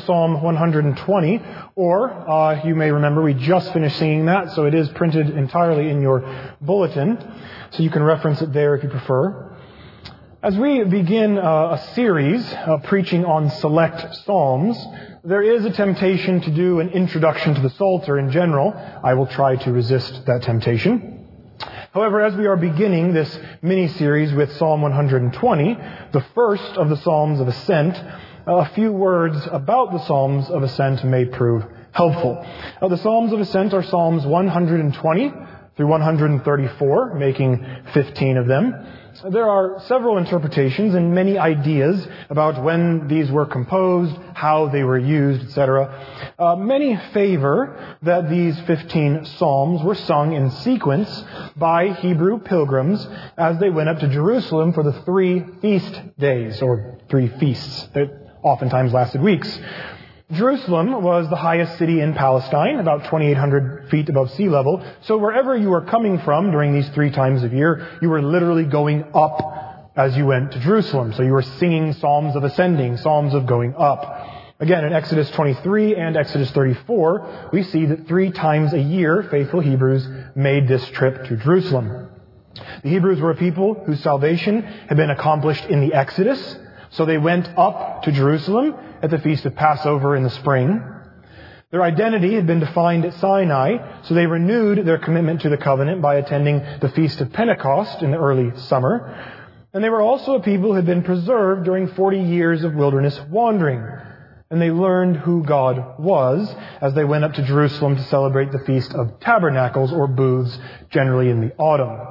Psalm 120, or uh, you may remember we just finished singing that, so it is printed entirely in your bulletin, so you can reference it there if you prefer. As we begin uh, a series of preaching on select psalms, there is a temptation to do an introduction to the Psalter in general. I will try to resist that temptation. However, as we are beginning this mini series with Psalm 120, the first of the Psalms of Ascent, a few words about the Psalms of Ascent may prove helpful. Now, the Psalms of Ascent are Psalms 120 through 134, making 15 of them. There are several interpretations and many ideas about when these were composed, how they were used, etc. Uh, many favor that these 15 psalms were sung in sequence by Hebrew pilgrims as they went up to Jerusalem for the three feast days, or three feasts oftentimes lasted weeks. Jerusalem was the highest city in Palestine, about 2,800 feet above sea level. So wherever you were coming from during these three times of year, you were literally going up as you went to Jerusalem. So you were singing psalms of ascending, psalms of going up. Again, in Exodus 23 and Exodus 34, we see that three times a year, faithful Hebrews made this trip to Jerusalem. The Hebrews were a people whose salvation had been accomplished in the Exodus, so they went up to Jerusalem at the feast of Passover in the spring. Their identity had been defined at Sinai, so they renewed their commitment to the covenant by attending the feast of Pentecost in the early summer. And they were also a people who had been preserved during 40 years of wilderness wandering. And they learned who God was as they went up to Jerusalem to celebrate the Feast of Tabernacles or booths, generally in the autumn.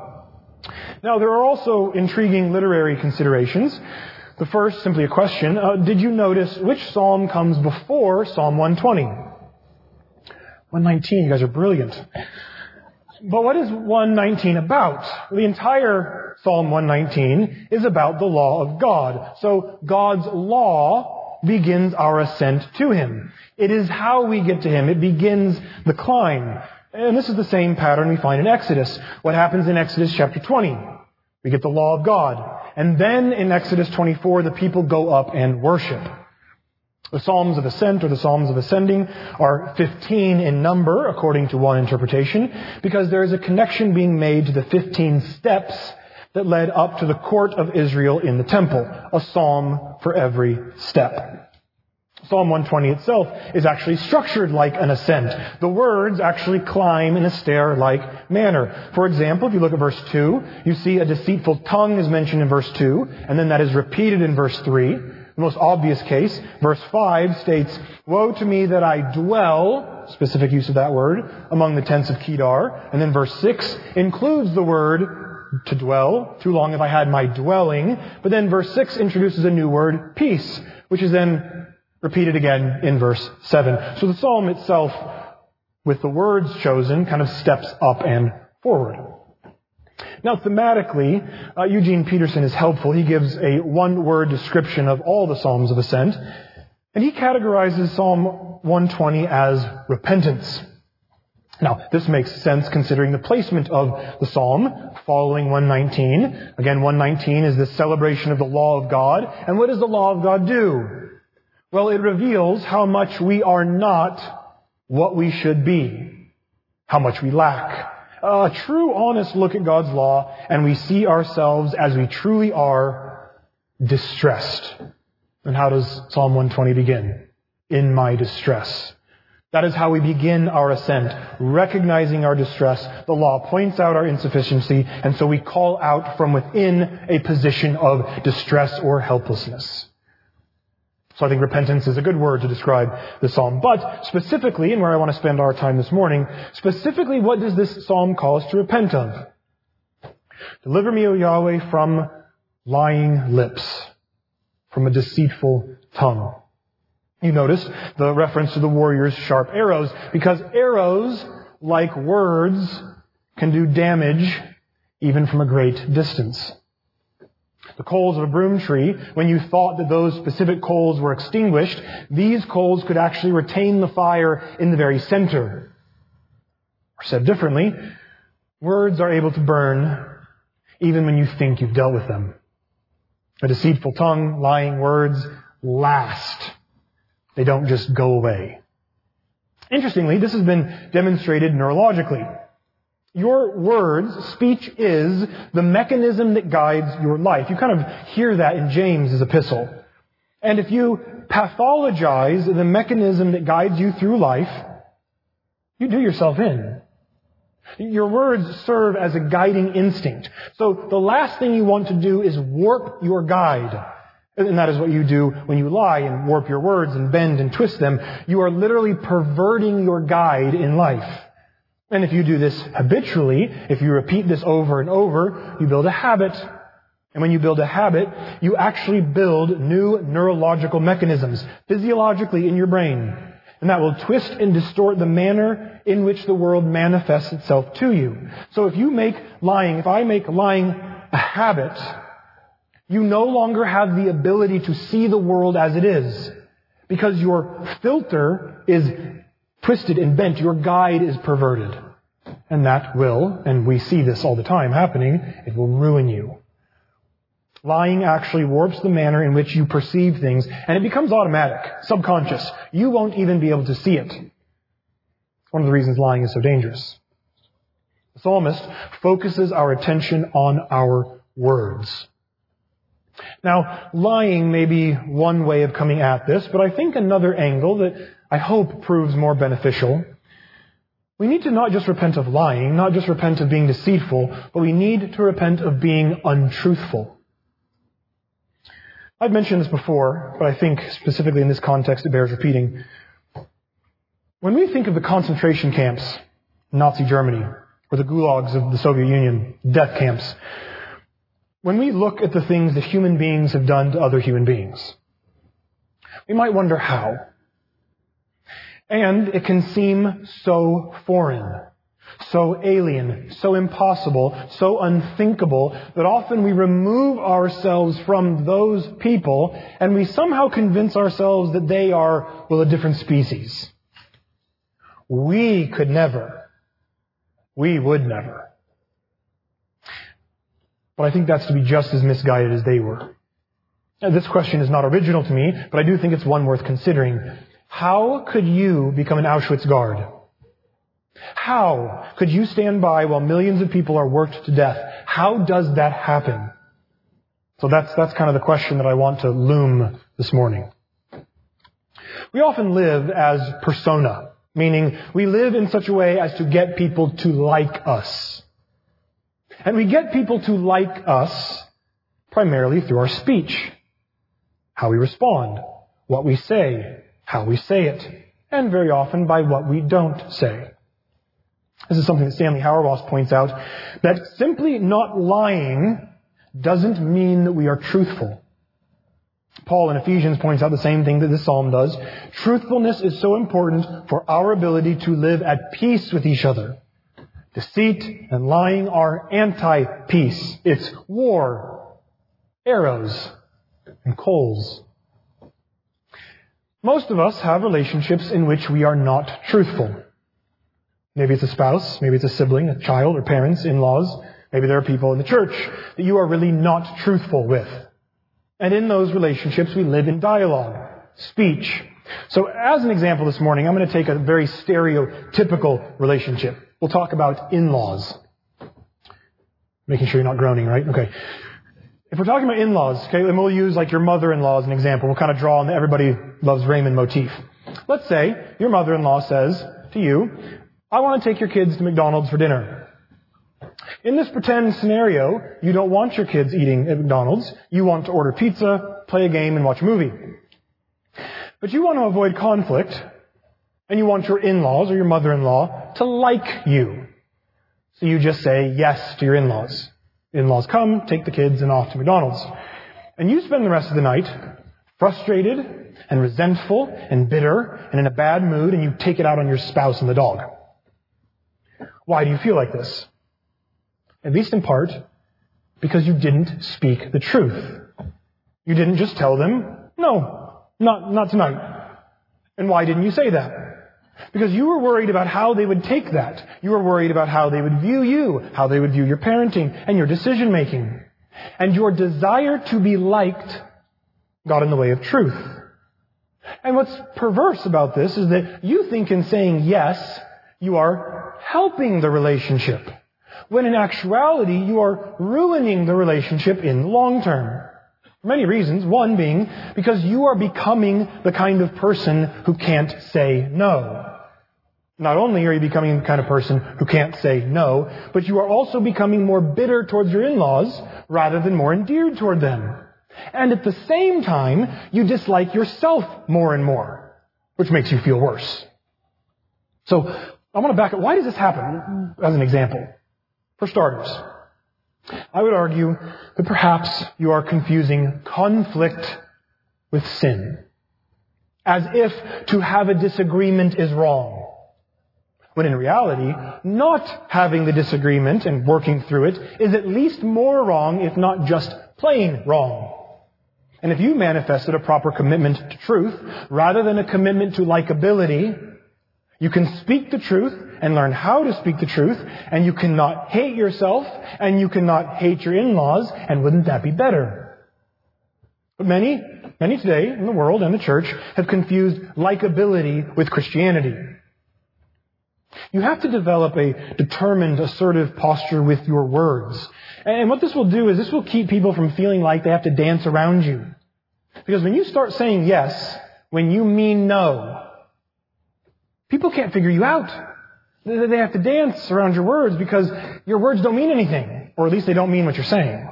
Now, there are also intriguing literary considerations. The first, simply a question. Uh, did you notice which psalm comes before Psalm 120? 119, you guys are brilliant. But what is 119 about? The entire Psalm 119 is about the law of God. So God's law begins our ascent to Him. It is how we get to Him. It begins the climb. And this is the same pattern we find in Exodus. What happens in Exodus chapter 20? We get the law of God. And then in Exodus 24, the people go up and worship. The Psalms of Ascent or the Psalms of Ascending are 15 in number, according to one interpretation, because there is a connection being made to the 15 steps that led up to the court of Israel in the temple. A psalm for every step. Psalm 120 itself is actually structured like an ascent. The words actually climb in a stair-like manner. For example, if you look at verse 2, you see a deceitful tongue is mentioned in verse 2, and then that is repeated in verse 3. The most obvious case, verse 5 states, Woe to me that I dwell, specific use of that word, among the tents of Kedar. And then verse 6 includes the word to dwell. Too long have I had my dwelling. But then verse 6 introduces a new word, peace, which is then repeated again in verse 7. So the psalm itself, with the words chosen, kind of steps up and forward. Now, thematically, uh, Eugene Peterson is helpful. He gives a one-word description of all the Psalms of Ascent, and he categorizes Psalm 120 as repentance. Now, this makes sense considering the placement of the psalm following 119. Again, 119 is the celebration of the law of God. And what does the law of God do? Well, it reveals how much we are not what we should be, how much we lack. A true, honest look at God's law, and we see ourselves as we truly are distressed. And how does Psalm 120 begin? In my distress. That is how we begin our ascent, recognizing our distress. The law points out our insufficiency, and so we call out from within a position of distress or helplessness. So I think repentance is a good word to describe the psalm. But specifically, and where I want to spend our time this morning, specifically what does this psalm call us to repent of? Deliver me, O Yahweh, from lying lips, from a deceitful tongue. You notice the reference to the warrior's sharp arrows, because arrows, like words, can do damage even from a great distance the coals of a broom tree, when you thought that those specific coals were extinguished, these coals could actually retain the fire in the very center. Or said differently, words are able to burn even when you think you've dealt with them. A deceitful tongue, lying words last. They don't just go away. Interestingly, this has been demonstrated neurologically. Your words, speech is the mechanism that guides your life. You kind of hear that in James' epistle. And if you pathologize the mechanism that guides you through life, you do yourself in. Your words serve as a guiding instinct. So the last thing you want to do is warp your guide. And that is what you do when you lie and warp your words and bend and twist them. You are literally perverting your guide in life. And if you do this habitually, if you repeat this over and over, you build a habit. And when you build a habit, you actually build new neurological mechanisms physiologically in your brain. And that will twist and distort the manner in which the world manifests itself to you. So if you make lying, if I make lying a habit, you no longer have the ability to see the world as it is. Because your filter is twisted and bent. Your guide is perverted. And that will, and we see this all the time happening, it will ruin you. Lying actually warps the manner in which you perceive things, and it becomes automatic, subconscious. You won't even be able to see it. One of the reasons lying is so dangerous. The psalmist focuses our attention on our words. Now, lying may be one way of coming at this, but I think another angle that I hope proves more beneficial. We need to not just repent of lying, not just repent of being deceitful, but we need to repent of being untruthful. I've mentioned this before, but I think specifically in this context it bears repeating. When we think of the concentration camps, Nazi Germany, or the gulags of the Soviet Union, death camps, when we look at the things that human beings have done to other human beings, we might wonder how. And it can seem so foreign, so alien, so impossible, so unthinkable that often we remove ourselves from those people and we somehow convince ourselves that they are, well, a different species. We could never. We would never. But I think that's to be just as misguided as they were. Now, this question is not original to me, but I do think it's one worth considering. How could you become an Auschwitz guard? How could you stand by while millions of people are worked to death? How does that happen? So that's, that's kind of the question that I want to loom this morning. We often live as persona, meaning we live in such a way as to get people to like us. And we get people to like us primarily through our speech. How we respond, what we say, how we say it, and very often by what we don't say. This is something that Stanley Hauerwas points out, that simply not lying doesn't mean that we are truthful. Paul in Ephesians points out the same thing that this psalm does. Truthfulness is so important for our ability to live at peace with each other. Deceit and lying are anti-peace. It's war, arrows, and coals. Most of us have relationships in which we are not truthful. Maybe it's a spouse, maybe it's a sibling, a child, or parents, in-laws. Maybe there are people in the church that you are really not truthful with. And in those relationships, we live in dialogue, speech. So as an example this morning, I'm going to take a very stereotypical relationship. We'll talk about in-laws. Making sure you're not groaning, right? Okay. If we're talking about in-laws, okay, then we'll use like your mother-in-law as an example. We'll kind of draw on the everybody loves Raymond motif. Let's say your mother-in-law says to you, I want to take your kids to McDonald's for dinner. In this pretend scenario, you don't want your kids eating at McDonald's. You want to order pizza, play a game, and watch a movie. But you want to avoid conflict, and you want your in-laws or your mother-in-law to like you. So you just say yes to your in-laws. In-laws come, take the kids, and off to McDonald's. And you spend the rest of the night frustrated and resentful and bitter and in a bad mood, and you take it out on your spouse and the dog. Why do you feel like this? At least in part, because you didn't speak the truth. You didn't just tell them, no, not, not tonight. And why didn't you say that? Because you were worried about how they would take that. You were worried about how they would view you, how they would view your parenting and your decision making. And your desire to be liked got in the way of truth. And what's perverse about this is that you think in saying yes, you are helping the relationship. When in actuality, you are ruining the relationship in the long term. For many reasons. One being because you are becoming the kind of person who can't say no. Not only are you becoming the kind of person who can't say no, but you are also becoming more bitter towards your in-laws rather than more endeared toward them. And at the same time, you dislike yourself more and more, which makes you feel worse. So, I want to back up. Why does this happen? As an example. For starters, I would argue that perhaps you are confusing conflict with sin. As if to have a disagreement is wrong. When in reality, not having the disagreement and working through it is at least more wrong, if not just plain wrong. And if you manifested a proper commitment to truth, rather than a commitment to likability, you can speak the truth and learn how to speak the truth, and you cannot hate yourself, and you cannot hate your in-laws, and wouldn't that be better? But many, many today in the world and the church have confused likability with Christianity. You have to develop a determined, assertive posture with your words. And what this will do is this will keep people from feeling like they have to dance around you. Because when you start saying yes, when you mean no, people can't figure you out. They have to dance around your words because your words don't mean anything. Or at least they don't mean what you're saying.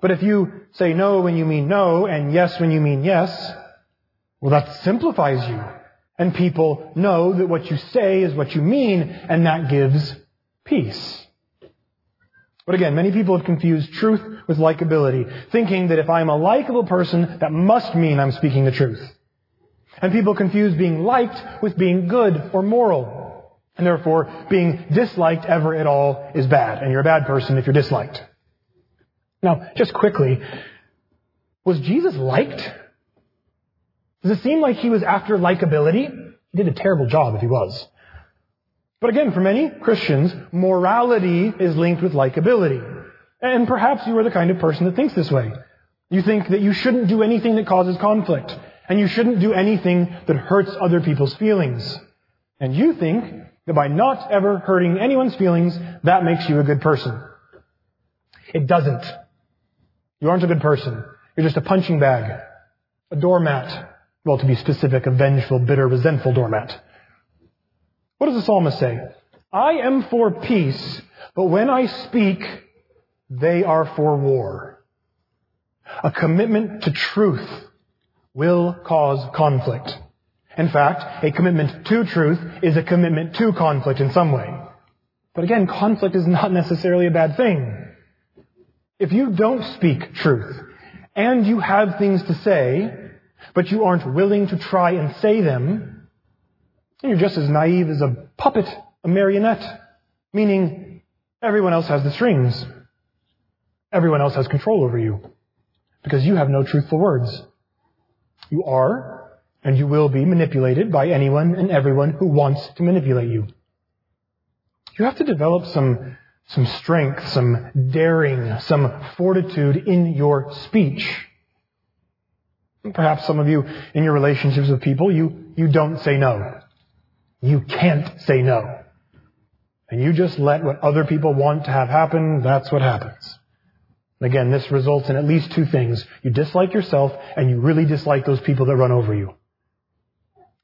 But if you say no when you mean no and yes when you mean yes, well that simplifies you. And people know that what you say is what you mean, and that gives peace. But again, many people have confused truth with likability, thinking that if I'm a likable person, that must mean I'm speaking the truth. And people confuse being liked with being good or moral. And therefore, being disliked ever at all is bad, and you're a bad person if you're disliked. Now, just quickly, was Jesus liked? Does it seem like he was after likability? He did a terrible job if he was. But again, for many Christians, morality is linked with likability. And perhaps you are the kind of person that thinks this way. You think that you shouldn't do anything that causes conflict. And you shouldn't do anything that hurts other people's feelings. And you think that by not ever hurting anyone's feelings, that makes you a good person. It doesn't. You aren't a good person. You're just a punching bag, a doormat, well, to be specific, a vengeful, bitter, resentful doormat. What does the psalmist say? I am for peace, but when I speak, they are for war. A commitment to truth will cause conflict. In fact, a commitment to truth is a commitment to conflict in some way. But again, conflict is not necessarily a bad thing. If you don't speak truth, and you have things to say, but you aren't willing to try and say them, you're just as naive as a puppet, a marionette, meaning everyone else has the strings. Everyone else has control over you because you have no truthful words. You are and you will be manipulated by anyone and everyone who wants to manipulate you. You have to develop some, some strength, some daring, some fortitude in your speech. Perhaps some of you in your relationships with people, you, you don't say no. You can't say no. And you just let what other people want to have happen, that's what happens. Again, this results in at least two things. You dislike yourself and you really dislike those people that run over you.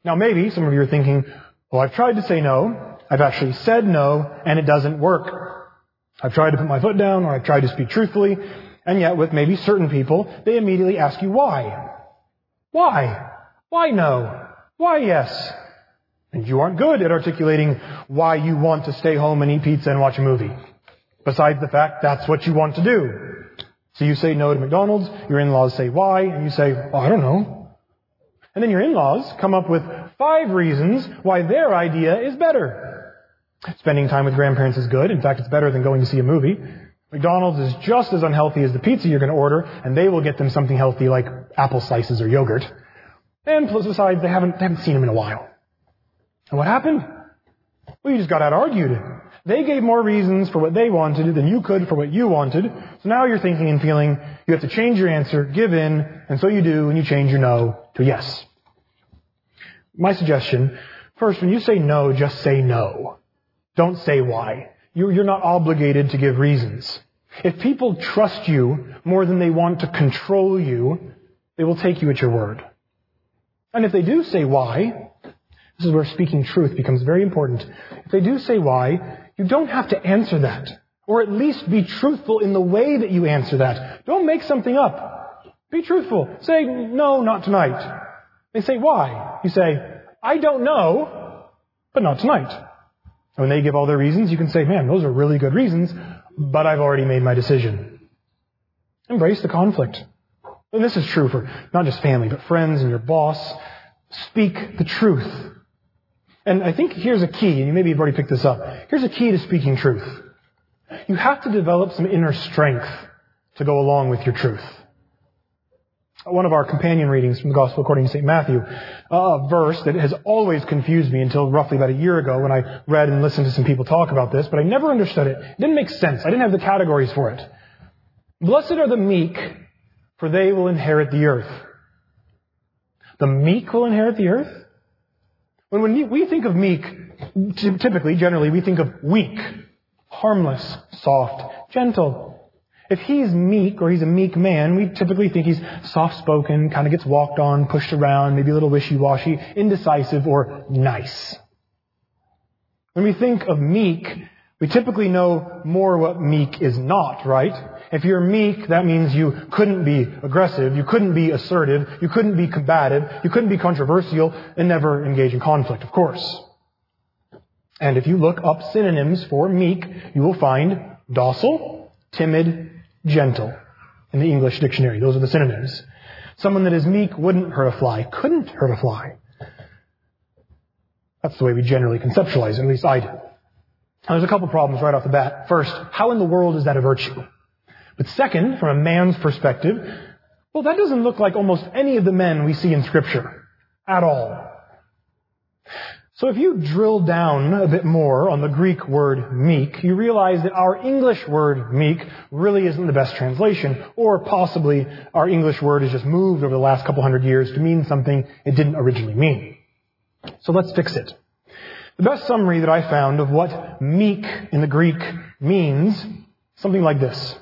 Now maybe some of you are thinking, well, I've tried to say no. I've actually said no and it doesn't work. I've tried to put my foot down or I've tried to speak truthfully. And yet with maybe certain people, they immediately ask you why. Why? Why no? Why yes? And you aren't good at articulating why you want to stay home and eat pizza and watch a movie. Besides the fact that's what you want to do. So you say no to McDonald's, your in-laws say why, and you say, oh, I don't know. And then your in-laws come up with five reasons why their idea is better. Spending time with grandparents is good. In fact, it's better than going to see a movie. McDonald's is just as unhealthy as the pizza you're going to order, and they will get them something healthy like apple slices or yogurt. And plus, besides, they haven't, they haven't seen them in a while. And what happened? Well, you just got out argued. They gave more reasons for what they wanted than you could for what you wanted. So now you're thinking and feeling you have to change your answer, give in, and so you do, and you change your no to yes. My suggestion, first, when you say no, just say no. Don't say why. You're not obligated to give reasons. If people trust you more than they want to control you, they will take you at your word. And if they do say why, this is where speaking truth becomes very important. If they do say why, you don't have to answer that. Or at least be truthful in the way that you answer that. Don't make something up. Be truthful. Say, no, not tonight. They say, why? You say, I don't know, but not tonight. And when they give all their reasons, you can say, man, those are really good reasons, but I've already made my decision. Embrace the conflict. And this is true for not just family, but friends and your boss. Speak the truth. And I think here's a key, and you maybe you've already picked this up. Here's a key to speaking truth. You have to develop some inner strength to go along with your truth. One of our companion readings from the Gospel according to St. Matthew, a verse that has always confused me until roughly about a year ago when I read and listened to some people talk about this, but I never understood it. It didn't make sense. I didn't have the categories for it. Blessed are the meek, for they will inherit the earth. The meek will inherit the earth? When, we think of meek, typically, generally, we think of weak, harmless, soft, gentle. If he's meek or he's a meek man, we typically think he's soft-spoken, kind of gets walked on, pushed around, maybe a little wishy-washy, indecisive, or nice. When we think of meek, we typically know more what meek is not, right? If you're meek, that means you couldn't be aggressive, you couldn't be assertive, you couldn't be combative, you couldn't be controversial, and never engage in conflict, of course. And if you look up synonyms for meek, you will find docile, timid, gentle in the English dictionary. Those are the synonyms. Someone that is meek wouldn't hurt a fly, couldn't hurt a fly. That's the way we generally conceptualize it, at least I do. Now, there's a couple problems right off the bat. First, how in the world is that a virtue? But second, from a man's perspective, well, that doesn't look like almost any of the men we see in Scripture. At all. So if you drill down a bit more on the Greek word meek, you realize that our English word meek really isn't the best translation, or possibly our English word has just moved over the last couple hundred years to mean something it didn't originally mean. So let's fix it. The best summary that I found of what meek in the Greek means, something like this.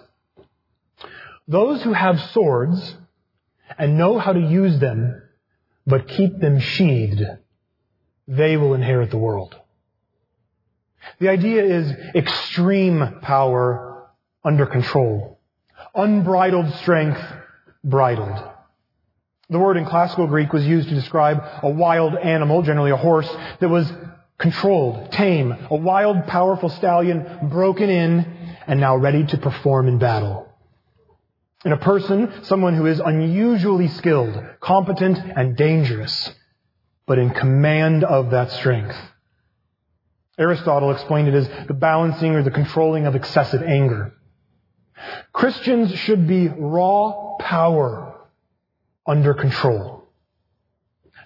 Those who have swords and know how to use them, but keep them sheathed, they will inherit the world. The idea is extreme power under control. Unbridled strength bridled. The word in classical Greek was used to describe a wild animal, generally a horse, that was controlled, tame, a wild, powerful stallion broken in and now ready to perform in battle. In a person, someone who is unusually skilled, competent, and dangerous, but in command of that strength. Aristotle explained it as the balancing or the controlling of excessive anger. Christians should be raw power under control.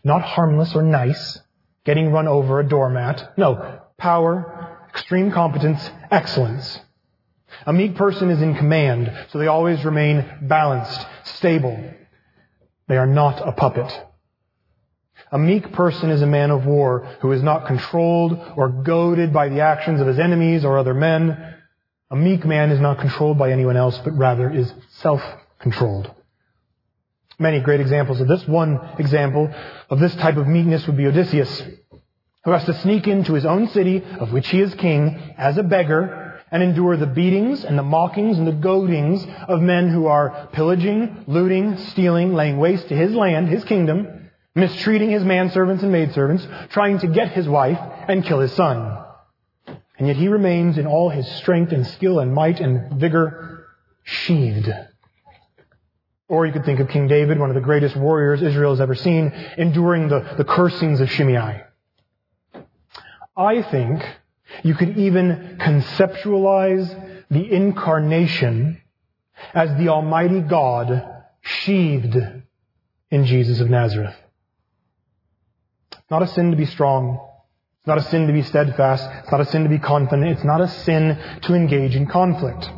Not harmless or nice, getting run over a doormat. No, power, extreme competence, excellence. A meek person is in command, so they always remain balanced, stable. They are not a puppet. A meek person is a man of war who is not controlled or goaded by the actions of his enemies or other men. A meek man is not controlled by anyone else, but rather is self-controlled. Many great examples of this. One example of this type of meekness would be Odysseus, who has to sneak into his own city, of which he is king, as a beggar, and endure the beatings and the mockings and the goadings of men who are pillaging, looting, stealing, laying waste to his land, his kingdom, mistreating his manservants and maidservants, trying to get his wife and kill his son. And yet he remains in all his strength and skill and might and vigor sheathed. Or you could think of King David, one of the greatest warriors Israel has ever seen, enduring the, the cursings of Shimei. I think you could even conceptualize the incarnation as the Almighty God sheathed in Jesus of Nazareth. Not a sin to be strong. It's not a sin to be steadfast. It's not a sin to be confident. It's not a sin to engage in conflict.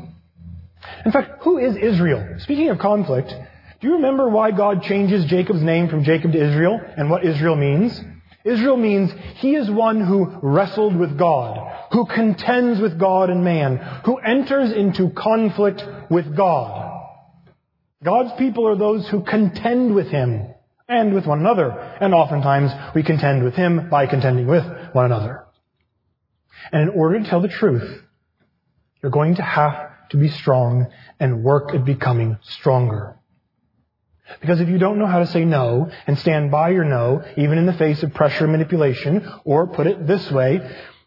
In fact, who is Israel? Speaking of conflict, do you remember why God changes Jacob's name from Jacob to Israel and what Israel means? Israel means he is one who wrestled with God, who contends with God and man, who enters into conflict with God. God's people are those who contend with him and with one another, and oftentimes we contend with him by contending with one another. And in order to tell the truth, you're going to have to be strong and work at becoming stronger. Because if you don't know how to say no and stand by your no, even in the face of pressure and manipulation, or put it this way,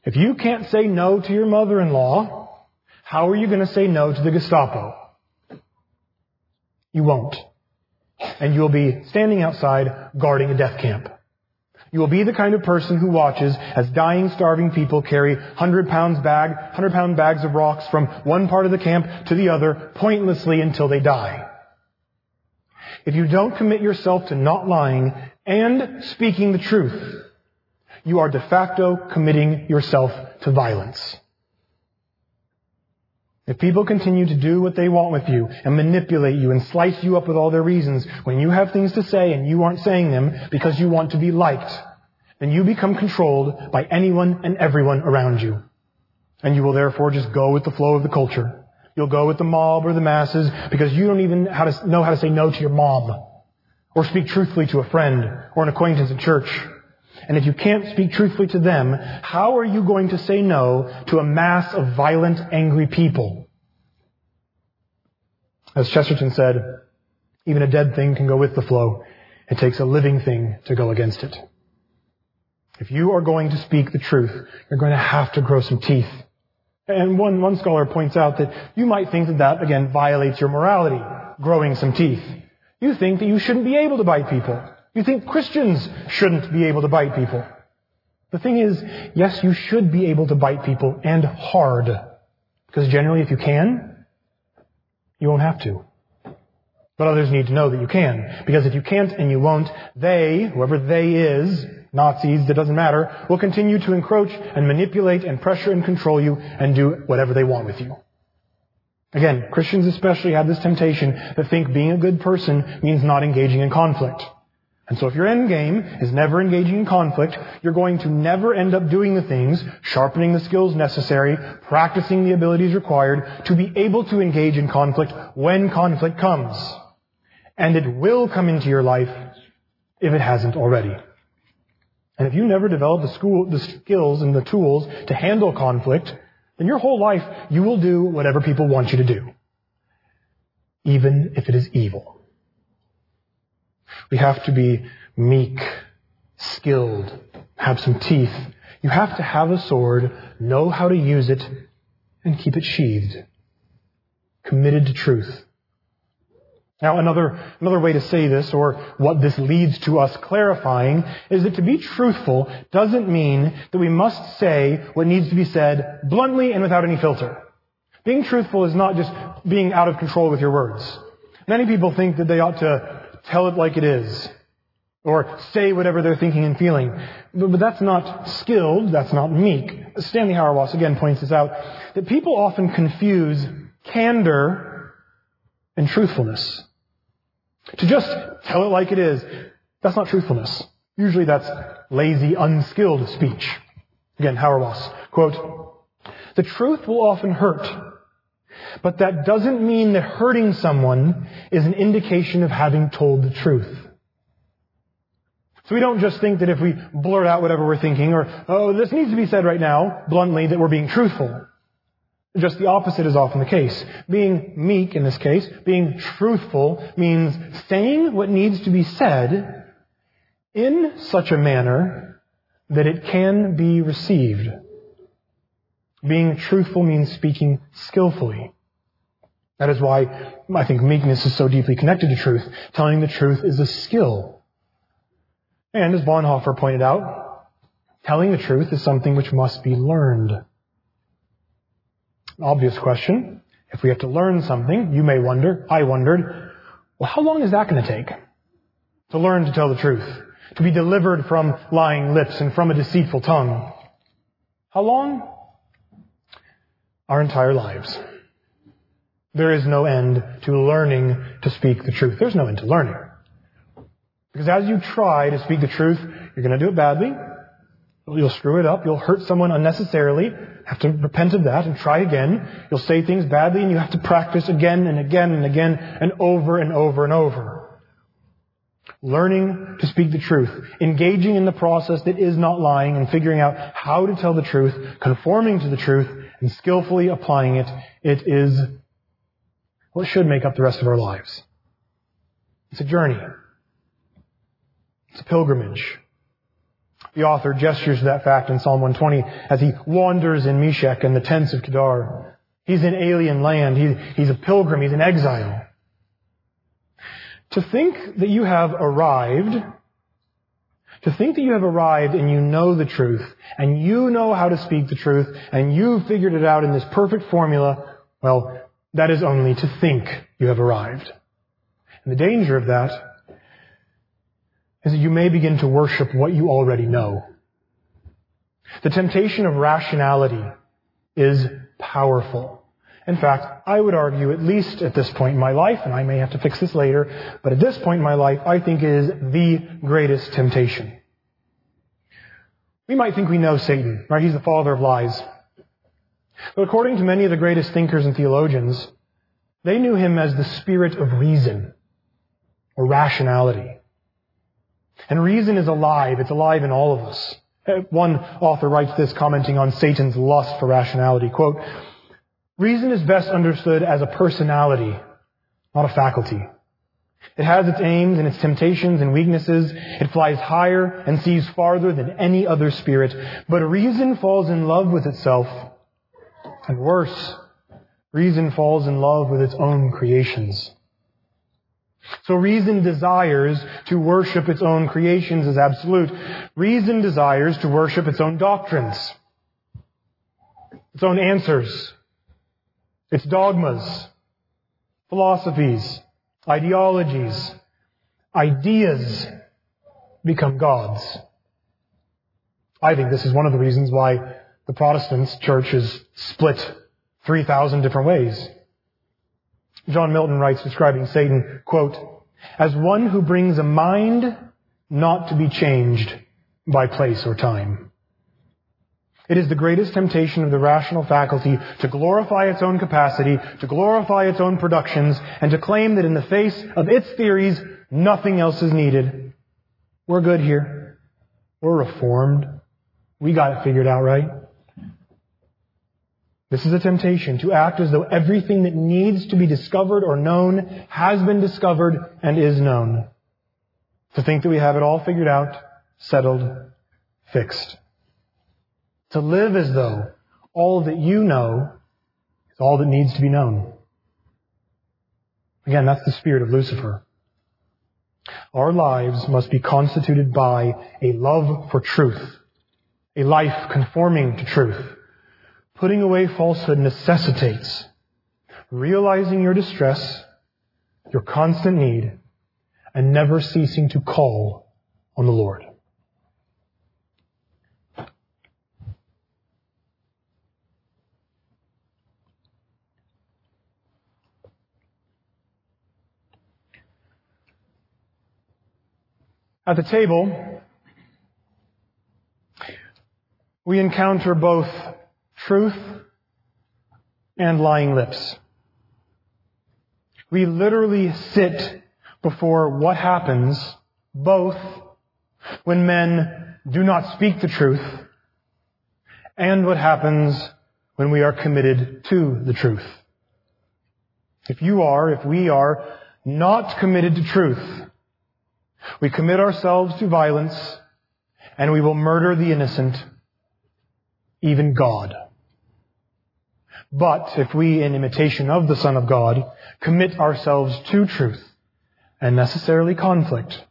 if you can't say no to your mother-in-law, how are you going to say no to the Gestapo? You won't. And you'll be standing outside guarding a death camp. You will be the kind of person who watches as dying, starving people carry 100 pounds bag, 100 pound bags of rocks from one part of the camp to the other pointlessly until they die. If you don't commit yourself to not lying and speaking the truth, you are de facto committing yourself to violence. If people continue to do what they want with you and manipulate you and slice you up with all their reasons when you have things to say and you aren't saying them because you want to be liked, then you become controlled by anyone and everyone around you. And you will therefore just go with the flow of the culture. You'll go with the mob or the masses because you don't even know how to say no to your mom or speak truthfully to a friend or an acquaintance at church. And if you can't speak truthfully to them, how are you going to say no to a mass of violent, angry people? As Chesterton said, even a dead thing can go with the flow. It takes a living thing to go against it. If you are going to speak the truth, you're going to have to grow some teeth. And one, one scholar points out that you might think that that, again, violates your morality, growing some teeth. You think that you shouldn't be able to bite people. You think Christians shouldn't be able to bite people. The thing is, yes, you should be able to bite people, and hard. Because generally, if you can, you won't have to. But others need to know that you can. Because if you can't and you won't, they, whoever they is, Nazis, it doesn't matter, will continue to encroach and manipulate and pressure and control you and do whatever they want with you. Again, Christians especially have this temptation to think being a good person means not engaging in conflict. And so if your end game is never engaging in conflict, you're going to never end up doing the things, sharpening the skills necessary, practicing the abilities required to be able to engage in conflict when conflict comes. And it will come into your life if it hasn't already. And if you never develop the, school, the skills and the tools to handle conflict, then your whole life you will do whatever people want you to do. Even if it is evil. We have to be meek, skilled, have some teeth. You have to have a sword, know how to use it, and keep it sheathed. Committed to truth. Now another, another way to say this, or what this leads to us clarifying, is that to be truthful doesn't mean that we must say what needs to be said bluntly and without any filter. Being truthful is not just being out of control with your words. Many people think that they ought to tell it like it is, or say whatever they're thinking and feeling. But, but that's not skilled, that's not meek. Stanley Hauerwas again points this out, that people often confuse candor and truthfulness. To just tell it like it is, that's not truthfulness. Usually that's lazy, unskilled speech. Again, Hauerwas, quote, the truth will often hurt, but that doesn't mean that hurting someone is an indication of having told the truth. So we don't just think that if we blurt out whatever we're thinking or, oh, this needs to be said right now, bluntly, that we're being truthful. Just the opposite is often the case. Being meek in this case, being truthful, means saying what needs to be said in such a manner that it can be received. Being truthful means speaking skillfully. That is why I think meekness is so deeply connected to truth. Telling the truth is a skill. And as Bonhoeffer pointed out, telling the truth is something which must be learned obvious question. If we have to learn something, you may wonder, I wondered, well, how long is that going to take? To learn to tell the truth. To be delivered from lying lips and from a deceitful tongue. How long? Our entire lives. There is no end to learning to speak the truth. There's no end to learning. Because as you try to speak the truth, you're going to do it badly. You'll screw it up. You'll hurt someone unnecessarily. Have to repent of that and try again. You'll say things badly and you have to practice again and again and again and over and over and over. Learning to speak the truth. Engaging in the process that is not lying and figuring out how to tell the truth, conforming to the truth, and skillfully applying it. It is what should make up the rest of our lives. It's a journey. It's a pilgrimage. The author gestures to that fact in Psalm 120 as he wanders in Meshech and the tents of Kedar. He's in alien land. He, he's a pilgrim. He's an exile. To think that you have arrived, to think that you have arrived and you know the truth, and you know how to speak the truth, and you've figured it out in this perfect formula, well, that is only to think you have arrived. And the danger of that is that you may begin to worship what you already know. The temptation of rationality is powerful. In fact, I would argue, at least at this point in my life, and I may have to fix this later, but at this point in my life, I think it is the greatest temptation. We might think we know Satan, right? He's the father of lies. But according to many of the greatest thinkers and theologians, they knew him as the spirit of reason or rationality. And reason is alive. It's alive in all of us. Uh, one author writes this commenting on Satan's lust for rationality. Quote, reason is best understood as a personality, not a faculty. It has its aims and its temptations and weaknesses. It flies higher and sees farther than any other spirit. But reason falls in love with itself. And worse, reason falls in love with its own creations. So reason desires to worship its own creations as absolute. Reason desires to worship its own doctrines, its own answers, its dogmas, philosophies, ideologies, ideas become gods. I think this is one of the reasons why the Protestant church is split 3,000 different ways. John Milton writes describing Satan, quote, as one who brings a mind not to be changed by place or time. It is the greatest temptation of the rational faculty to glorify its own capacity, to glorify its own productions, and to claim that in the face of its theories, nothing else is needed. We're good here. We're reformed. We got it figured out, right? This is a temptation to act as though everything that needs to be discovered or known has been discovered and is known. To think that we have it all figured out, settled, fixed. To live as though all that you know is all that needs to be known. Again, that's the spirit of Lucifer. Our lives must be constituted by a love for truth, a life conforming to truth, Putting away falsehood necessitates realizing your distress, your constant need, and never ceasing to call on the Lord. At the table, we encounter both truth and lying lips. We literally sit before what happens both when men do not speak the truth and what happens when we are committed to the truth. If you are, if we are not committed to truth, we commit ourselves to violence and we will murder the innocent, even God. But if we, in imitation of the Son of God, commit ourselves to truth and necessarily conflict,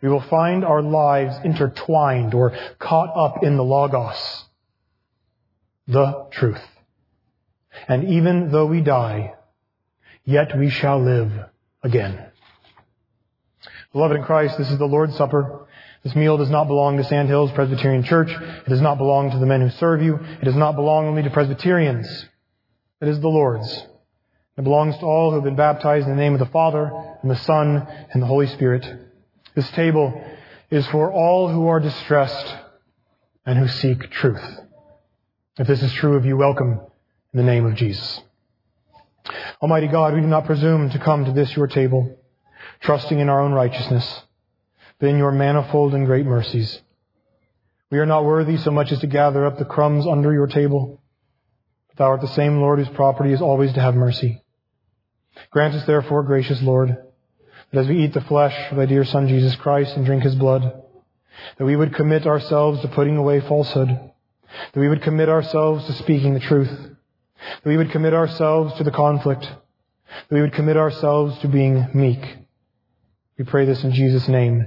we will find our lives intertwined or caught up in the Logos, the truth. And even though we die, yet we shall live again. Beloved in Christ, this is the Lord's Supper. This meal does not belong to Sandhills Presbyterian Church. It does not belong to the men who serve you. It does not belong only to Presbyterians. It is the Lord's. It belongs to all who have been baptized in the name of the Father and the Son and the Holy Spirit. This table is for all who are distressed and who seek truth. If this is true of you, welcome in the name of Jesus. Almighty God, we do not presume to come to this your table, trusting in our own righteousness, in your manifold and great mercies. We are not worthy so much as to gather up the crumbs under your table. But thou art the same Lord whose property is always to have mercy. Grant us therefore, gracious Lord, that as we eat the flesh of thy dear Son Jesus Christ and drink his blood, that we would commit ourselves to putting away falsehood, that we would commit ourselves to speaking the truth, that we would commit ourselves to the conflict, that we would commit ourselves to being meek. We pray this in Jesus' name